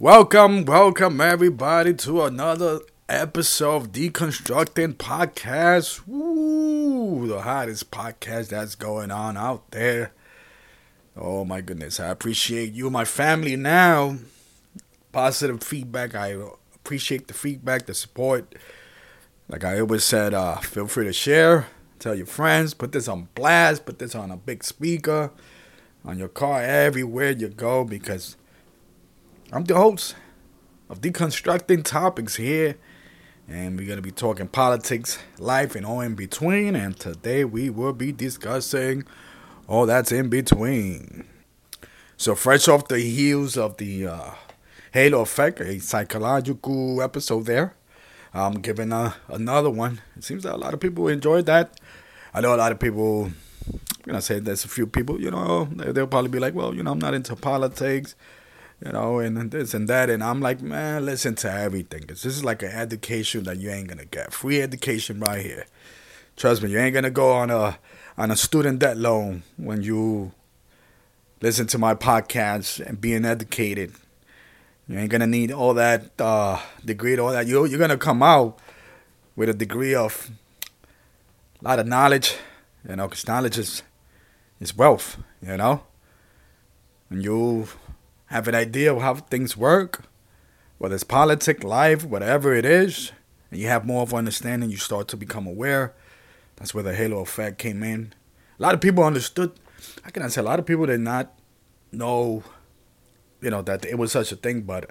Welcome, welcome everybody to another episode of D-Constructing Podcast. Woo, the hottest podcast that's going on out there. Oh my goodness, I appreciate you, my family now. Positive feedback. I appreciate the feedback, the support. Like I always said, uh, feel free to share, tell your friends, put this on blast, put this on a big speaker, on your car, everywhere you go, because I'm the host of D-Constructing Topics here. And we're going to be talking politics, life, and all in between. And today we will be discussing all that's in between. So, fresh off the heels of the uh, Halo Effect, a psychological episode there, I'm giving uh, another one. It seems that a lot of people enjoyed that. I know a lot of people, I'm to say there's a few people, you know, they'll probably be like, well, you know, I'm not into politics you know, and this and that. And I'm like, man, listen to everything. Cause this is like an education that you ain't gonna get. Free education right here. Trust me, you ain't gonna go on a on a student debt loan when you listen to my podcast and being educated. You ain't gonna need all that uh, degree, all that. You you're gonna come out with a degree of a lot of knowledge, you know, because knowledge is is wealth, you know. And you have an idea of how things work, whether it's politics, life, whatever it is, and you have more of understanding, you start to become aware. That's where the halo effect came in. A lot of people understood. I cannot say? A lot of people did not know, you know, that it was such a thing, but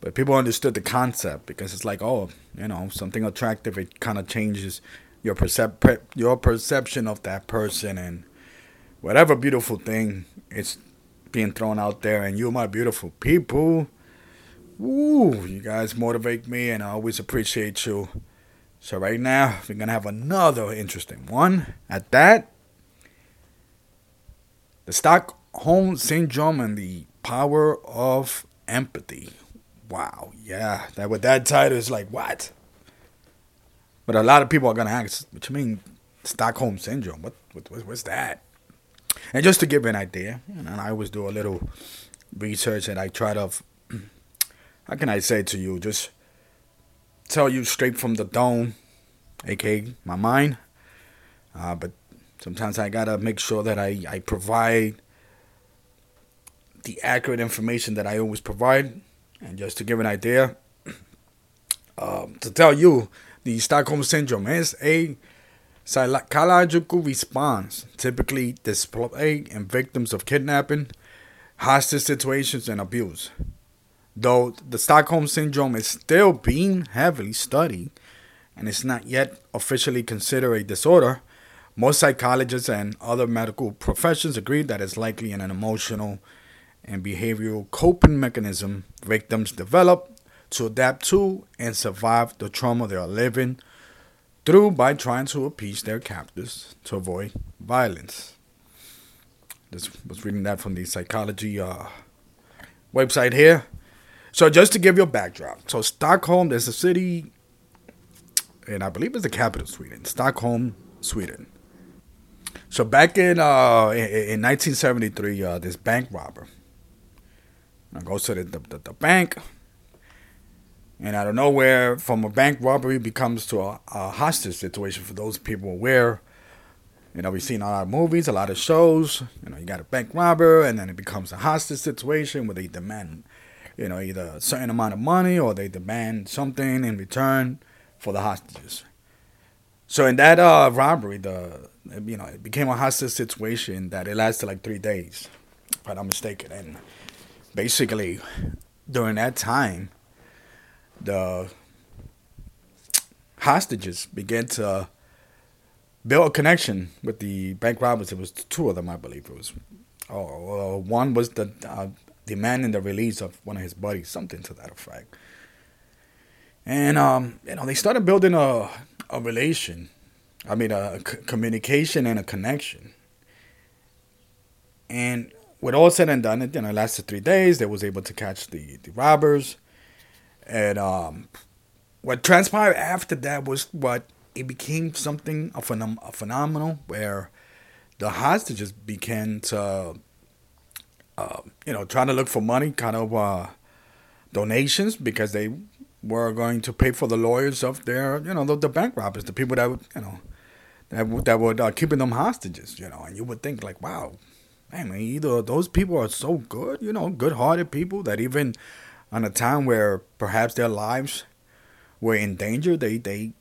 but people understood the concept because it's like, oh, you know, something attractive. It kind of changes your percep your perception of that person and whatever beautiful thing it's being thrown out there, and you, my beautiful people. Woo, you guys motivate me, and I always appreciate you. So, right now, we're going to have another interesting one at that. The Stockholm Syndrome and the Power of Empathy. Wow, yeah, that with that title is like, what? But a lot of people are going to ask, what you mean, Stockholm Syndrome? What, what, what's that? And just to give an idea, and I always do a little research and I try to, how can I say to you, just tell you straight from the dome, aka my mind. Uh, but sometimes I gotta make sure that I, I provide the accurate information that I always provide. And just to give an idea, um, to tell you, the Stockholm Syndrome is a Psychological response typically displayed in victims of kidnapping, hostage situations, and abuse. Though the Stockholm Syndrome is still being heavily studied and is not yet officially considered a disorder, most psychologists and other medical professions agree that it's likely an emotional and behavioral coping mechanism victims develop to adapt to and survive the trauma they are living through by trying to appease their captors to avoid violence. Just was reading that from the psychology uh, website here. So just to give you a backdrop, so Stockholm, there's a city, and I believe it's the capital of Sweden, Stockholm, Sweden. So back in uh, in, 1973, uh, this bank robber goes to the, the, the bank, and out of nowhere, from a bank robbery becomes to a, a hostage situation for those people aware. You know, we've seen a lot of movies, a lot of shows. You know, you got a bank robber, and then it becomes a hostage situation where they demand, you know, either a certain amount of money or they demand something in return for the hostages. So in that uh, robbery, the you know, it became a hostage situation that it lasted like three days, if I'm not mistaken. And basically, during that time, the hostages began to build a connection with the bank robbers. It was two of them, I believe. It was oh, uh, one was the uh, demanding the release of one of his buddies, something to that effect. And um, you know, they started building a a relation. I mean, a communication and a connection. And with all said and done, it you know lasted three days. They was able to catch the the robbers. And um, what transpired after that was what it became something a, phenom- a phenomenal where the hostages began to, uh, you know, trying to look for money, kind of uh, donations because they were going to pay for the lawyers of their, you know, the, the bank robbers, the people that would, you know, that that were uh, keeping them hostages, you know. And you would think like, wow, man, either those people are so good, you know, good-hearted people that even on a time where perhaps their lives were in danger, they they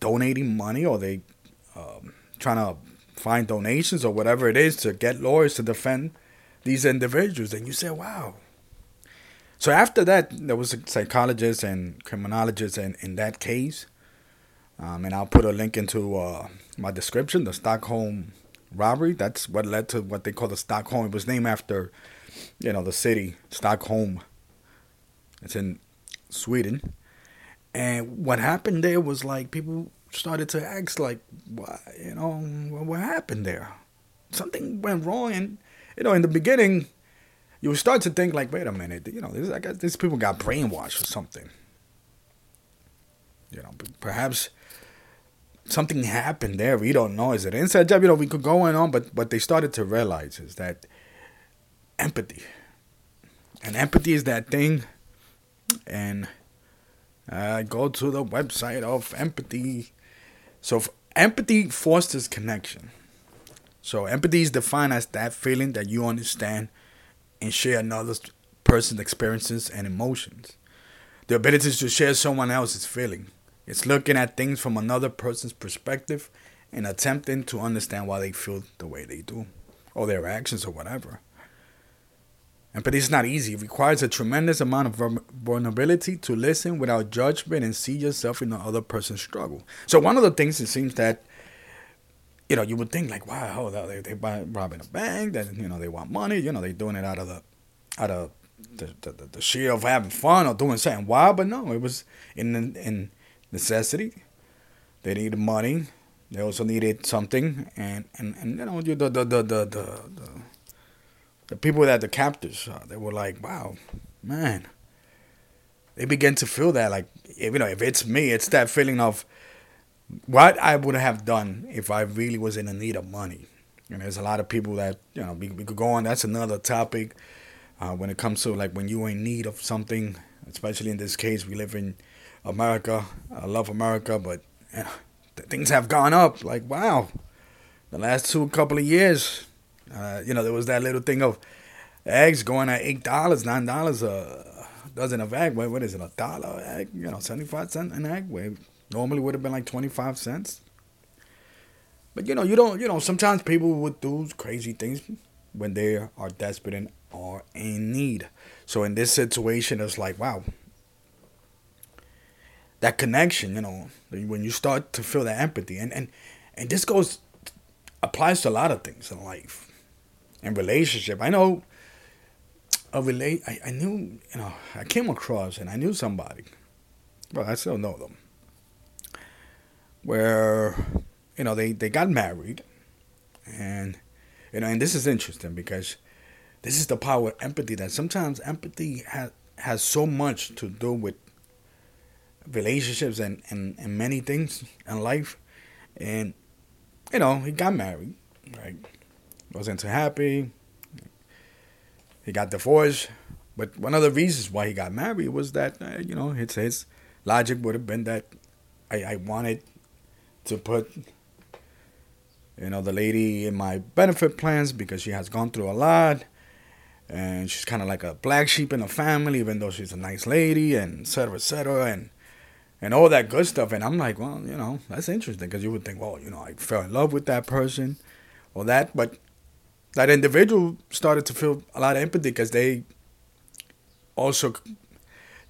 donating money or they um, trying to find donations or whatever it is to get lawyers to defend these individuals. And you say, wow. So after that, there was a psychologist and criminologist in, in that case. Um, and I'll put a link into uh, my description, the Stockholm robbery. That's what led to what they call the Stockholm. It was named after, you know, the city, Stockholm. It's in Sweden. And what happened there was like people started to ask, like, why, you know, what happened there? Something went wrong. And, you know, in the beginning, you start to think, like, wait a minute, you know, this, I guess these people got brainwashed or something. You know, perhaps something happened there. We don't know. Is it inside job? You know, we could go on, but what they started to realize is that empathy. And empathy is that thing. And I go to the website of empathy. So empathy fosters connection. So empathy is defined as that feeling that you understand and share another person's experiences and emotions. The ability to share someone else's feeling. It's looking at things from another person's perspective and attempting to understand why they feel the way they do, or their actions, or whatever. Empathy is not easy. It requires a tremendous amount of vulnerability to listen without judgment and see yourself in the other person's struggle. So one of the things it seems that you know you would think like, wow, oh, they they buy, robbing a bank, that you know they want money, you know they're doing it out of the out of the the, the, the sheer of having fun or doing something wild, but no, it was in in necessity. They needed money. They also needed something, and and and you know the the the the the, the people that the captors, they were like, wow, man. They begin to feel that, like, you know, if it's me, it's that feeling of what I would have done if I really was in the need of money. And there's a lot of people that, you know, we, we could go on. That's another topic uh, when it comes to, like, when you're in need of something, especially in this case, we live in America. I love America, but you know, things have gone up. Like, wow. The last two couple of years, uh, you know, there was that little thing of eggs going at eight dollars, nine dollars a dozen of egg. Wait, what is it? A dollar egg? You know, seventy five cent an egg. Where normally would have been like twenty five cents. But you know, you don't. You know, sometimes people would do crazy things when they are desperate and are in need. So in this situation, it's like, wow, that connection. You know, when you start to feel that empathy, and and and this goes applies to a lot of things in life and relationship. I know a relate. I, I knew you know I came across and I knew somebody, but I still know them. Where you know they they got married, and you know and this is interesting because this is the power of empathy that sometimes empathy has has so much to do with relationships and, and, and many things in life and you know he got married right wasn't too happy. He got divorced. But one of the reasons why he got married was that, uh, you know, his, his logic would have been that I, I wanted to put, you know, the lady in my benefit plans because she has gone through a lot. And she's kind of like a black sheep in the family, even though she's a nice lady, and et cetera, et cetera, and, and all that good stuff. And I'm like, well, you know, that's interesting because you would think, well, you know, I fell in love with that person or that. But that individual started to feel a lot of empathy because they also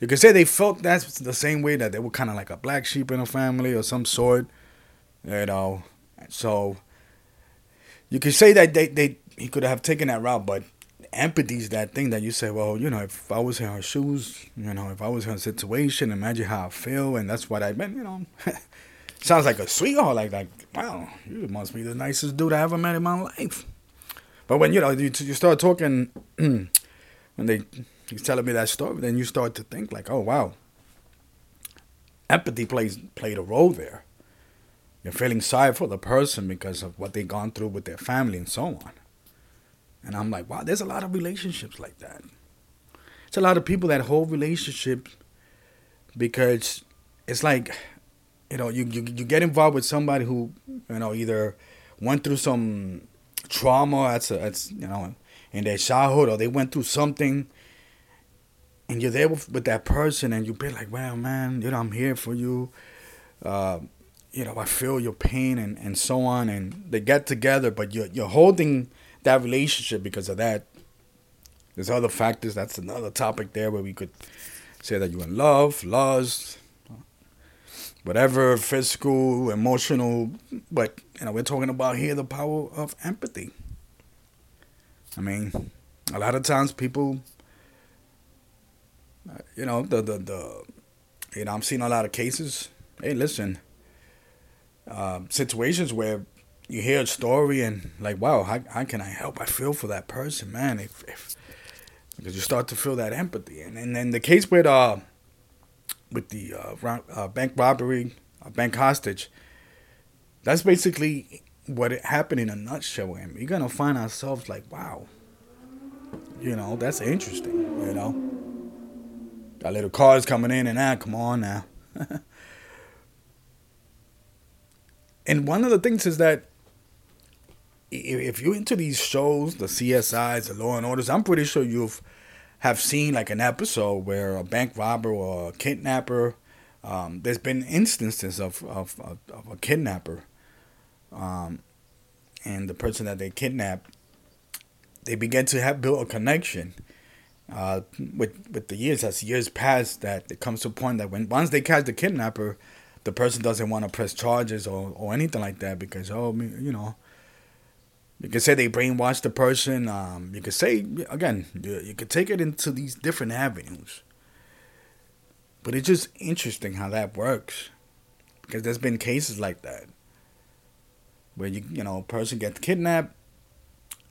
you could say they felt that's the same way that they were kind of like a black sheep in a family or some sort you know? So you could say that they, they he could have taken that route but empathy is that thing that you say well you know if i was in her shoes you know if i was in her situation imagine how i feel and that's what i meant you know? Sounds like a sweetheart like like wow you must be the nicest dude i ever met in my life but when you know you, you start talking, when they he's telling me that story, then you start to think like, oh wow, empathy plays played a role there. You're feeling sorry for the person because of what they've gone through with their family and so on. And I'm like, wow, there's a lot of relationships like that. it's a lot of people that hold relationships because it's like you know you, you you get involved with somebody who you know either went through some trauma that's a, that's you know in their childhood or they went through something and you're there with, with that person and you be like well man you know i'm here for you. Uh, you know i feel your pain and, and so on and they get together but you're, you're holding that relationship because of that. There's other factors that's another topic there where we could say that you're in love lust whatever physical, emotional, but you know, we're talking about here the power of empathy. I mean, a lot of times people, uh, you know, the the the, you know, I'm seeing a lot of cases. Hey, listen, uh, situations where you hear a story and like, wow, how, how can I help? I feel for that person, man. If, if because you start to feel that empathy, and and then the case with uh with the uh, uh, bank robbery, bank hostage. That's basically what it happened in a nutshell. And you're gonna find ourselves like, wow, you know, that's interesting. You know, got little cars coming in and out. Come on now. and one of the things is that if you're into these shows, the CSIs, the Law and Orders, I'm pretty sure you've have seen like an episode where a bank robber or a kidnapper. Um, there's been instances of, of, of, of a kidnapper um, and the person that they kidnapped, they begin to have built a connection. Uh, with with the years, as years pass, that it comes to a point that when once they catch the kidnapper, the person doesn't want to press charges or, or anything like that because oh you know you can say they brainwashed the person. Um, you can say again, you, you could take it into these different avenues. But it's just interesting how that works, because there's been cases like that where you you know a person gets kidnapped,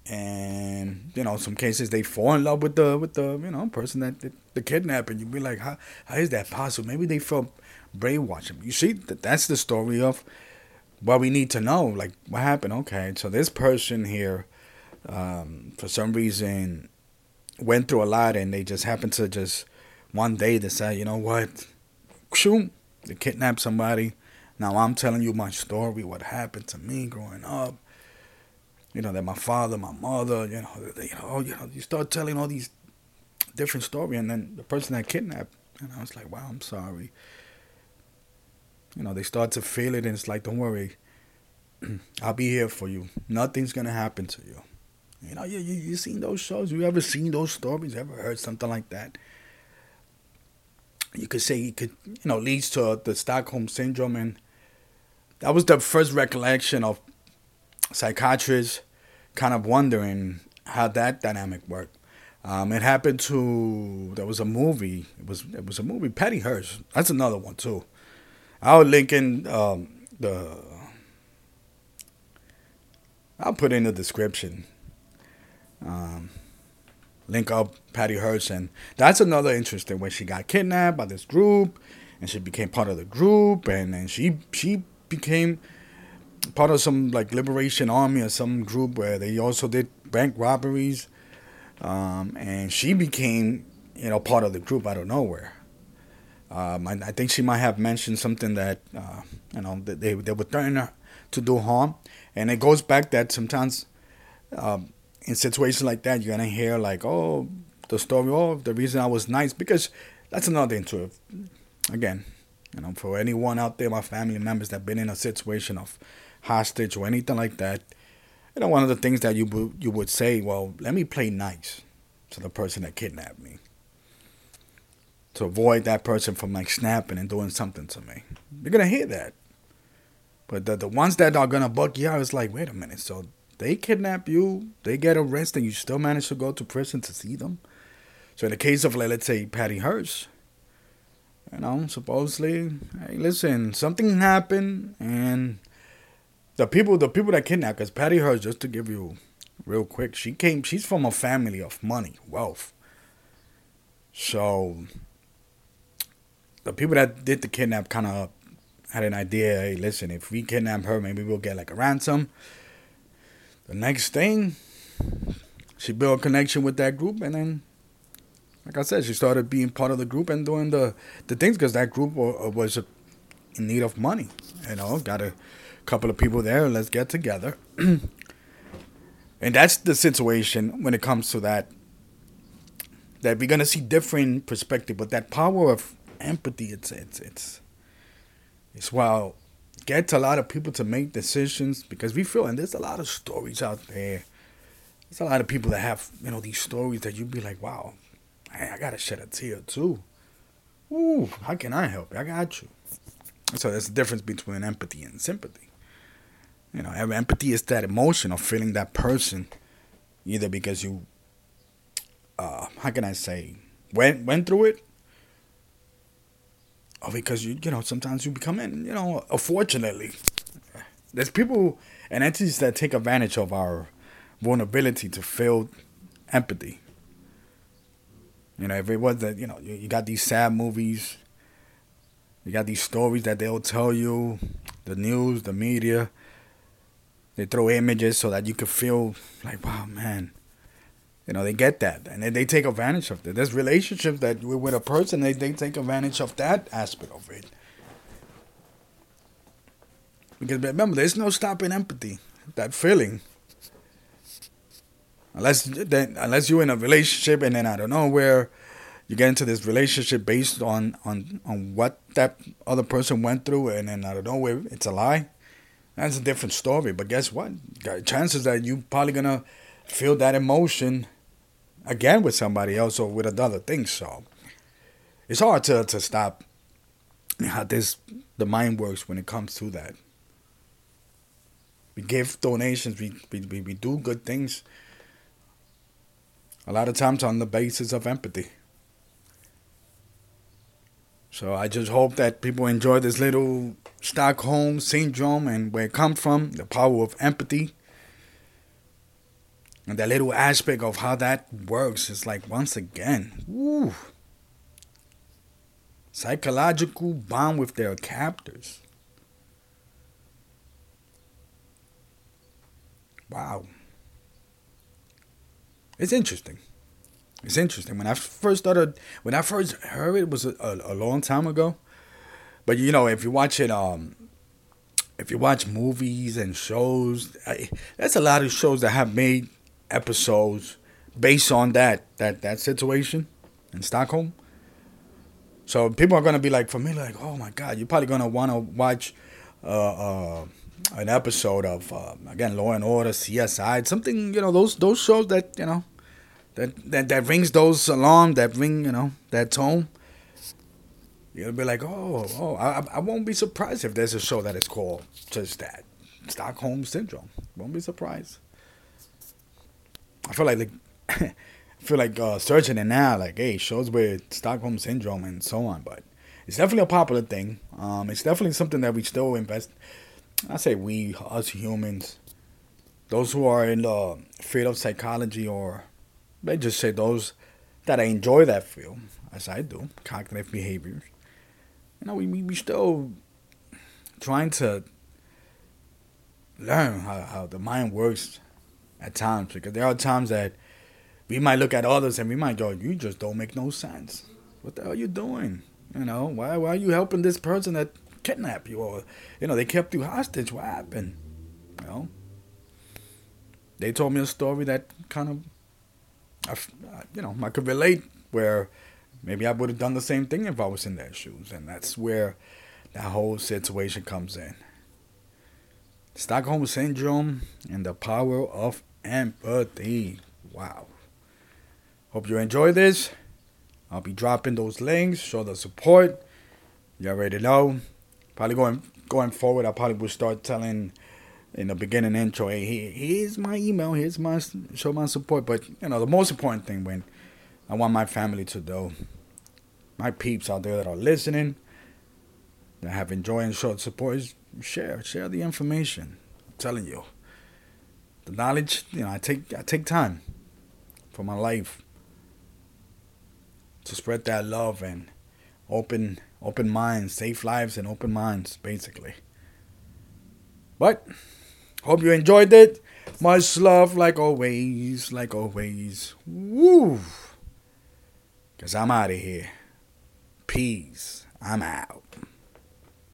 and you know some cases they fall in love with the with the you know person that the, the kidnap, and you be like, how how is that possible? Maybe they felt brainwashed. You see, that that's the story of well, we need to know, like, what happened? Okay, so this person here, um, for some reason, went through a lot, and they just happened to just one day decide, you know what, shoot, they kidnapped somebody. Now I'm telling you my story, what happened to me growing up. You know that my father, my mother, you know, they, you know, you know, you start telling all these different stories, and then the person that kidnapped, and I was like, wow, I'm sorry you know, they start to feel it, and it's like, don't worry, I'll be here for you. Nothing's gonna happen to you. You know, you you you seen those shows? You ever seen those stories? Ever heard something like that? You could say it could, you know, leads to the Stockholm syndrome, and that was the first recollection of psychiatrists kind of wondering how that dynamic worked. Um, it happened to there was a movie. It was it was a movie. Patty Hearst. That's another one too. I'll link in um, the. I'll put in the description. Um, link up Patty Hearst, and that's another interesting when she got kidnapped by this group, and she became part of the group, and then she she became part of some like liberation army or some group where they also did bank robberies, um, and she became you know part of the group out of nowhere. Um, I, I, think she might have mentioned something that uh, you know they they would threaten her to do harm, and it goes back that sometimes um, in situations like that you're gonna hear like oh the story oh the reason I was nice because that's another thing too. Again, you know for anyone out there, my family members that been in a situation of hostage or anything like that, you know one of the things that you you would say, well, let me play nice to the person that kidnapped me to avoid that person from like snapping and doing something to me. You're gonna hear that. But the the ones that are gonna buck you out is like, wait a minute, so they kidnap you, they get arrested, you still manage to go to prison to see them. So in the case of like let's say Patty Hearst, you know, supposedly, hey, listen, something happened and the people the people that kidnapped, because Patty Hearst, just to give you real quick, she came she's from a family of money, wealth. So the people that did the kidnap kind of had an idea. Hey, listen, if we kidnap her, maybe we'll get like a ransom. The next thing, she built a connection with that group, and then like I said, she started being part of the group and doing the the things because that group uh, was in need of money. You know, got a couple of people there. Let's get together. and that's the situation when it comes to that. That we're gonna see different perspective, but that power of empathy, it's it's it's it's well gets a lot of people to make decisions because we feel and there's a lot of stories out there. There's a lot of people that have you know these stories that you'd be like, wow, I, I gotta shed a tear too. Ooh, how can I help? I got you. So there's a difference between empathy and sympathy. You know, empathy is that emotion of feeling that person, either because you, uh, how can I say, went went through it, or because you, you know, sometimes you become in, you know, unfortunately, there's people and entities that take advantage of our vulnerability to feel empathy. You know, if it was that, you know, you, you got these sad movies, you got these stories that they'll tell you, the news, the media. They throw images so that you can feel like, wow, man. You know, they get that. And they, they take advantage of it. There's relationships that with a person, they, they take advantage of that aspect of it. Because remember, there's no stopping empathy, that feeling. Unless then, unless you're in a relationship and then I don't know where you get into this relationship based on on on what that other person went through, and then out of nowhere it's a lie. That's a different story. But guess what? Chances that you probably gonna feel that emotion again with somebody else or with another thing. So it's hard to to stop how this the mind works when it comes to that. We give donations. We we we do good things. A lot of times on the basis of empathy. So I just hope that people enjoy this little Stockholm syndrome and where it comes from, the power of empathy. And the little aspect of how that works is like once again, woo, psychological bond with their captors. Wow. It's interesting. It's interesting. When I first started, when I first heard it, was a, a, a long time ago. But you know, if you watch it, um, if you watch movies and shows, I, that's a lot of shows that have made episodes based on that that that situation in Stockholm. So people are gonna be like for me, like, oh my god, you're probably gonna want to watch uh, uh, an episode of uh, again Law and Order, CSI, something you know those those shows that you know that that that rings those alarm, that ring, you know, that tone. You'll be like, oh, oh, I, I won't be surprised if there's a show that is called just that, Stockholm Syndrome. Won't be surprised. I feel like, like I feel like uh, searching it now, like, hey, shows with Stockholm Syndrome and so on. But it's definitely a popular thing. Um, it's definitely something that we still invest. I say we, us humans, those who are in the field of psychology or I just say those that I enjoy that field, as I do, cognitive behaviors. You know, we we still trying to learn how, how the mind works at times because there are times that we might look at others and we might go, "You just don't make no sense. What the hell are you doing? You know, why why are you helping this person that kidnapped you or you know they kept you hostage? What happened? You know." They told me a story that kind of I, you know, I could relate where maybe I would have done the same thing if I was in their shoes, and that's where that whole situation comes in. Stockholm syndrome and the power of empathy. Wow. Hope you enjoy this. I'll be dropping those links. Show the support. You already know. Probably going going forward, I probably will start telling in the beginning intro, hey, here's my email, here's my show my support. But you know, the most important thing when I want my family to know, my peeps out there that are listening, that have enjoyed and showed support, is share, share the information. I'm telling you, the knowledge. You know, I take I take time for my life to spread that love and open open minds, safe lives, and open minds, basically. But Hope you enjoyed it. Much love, like always, like always. Woo! Because I'm out of here. Peace. I'm out.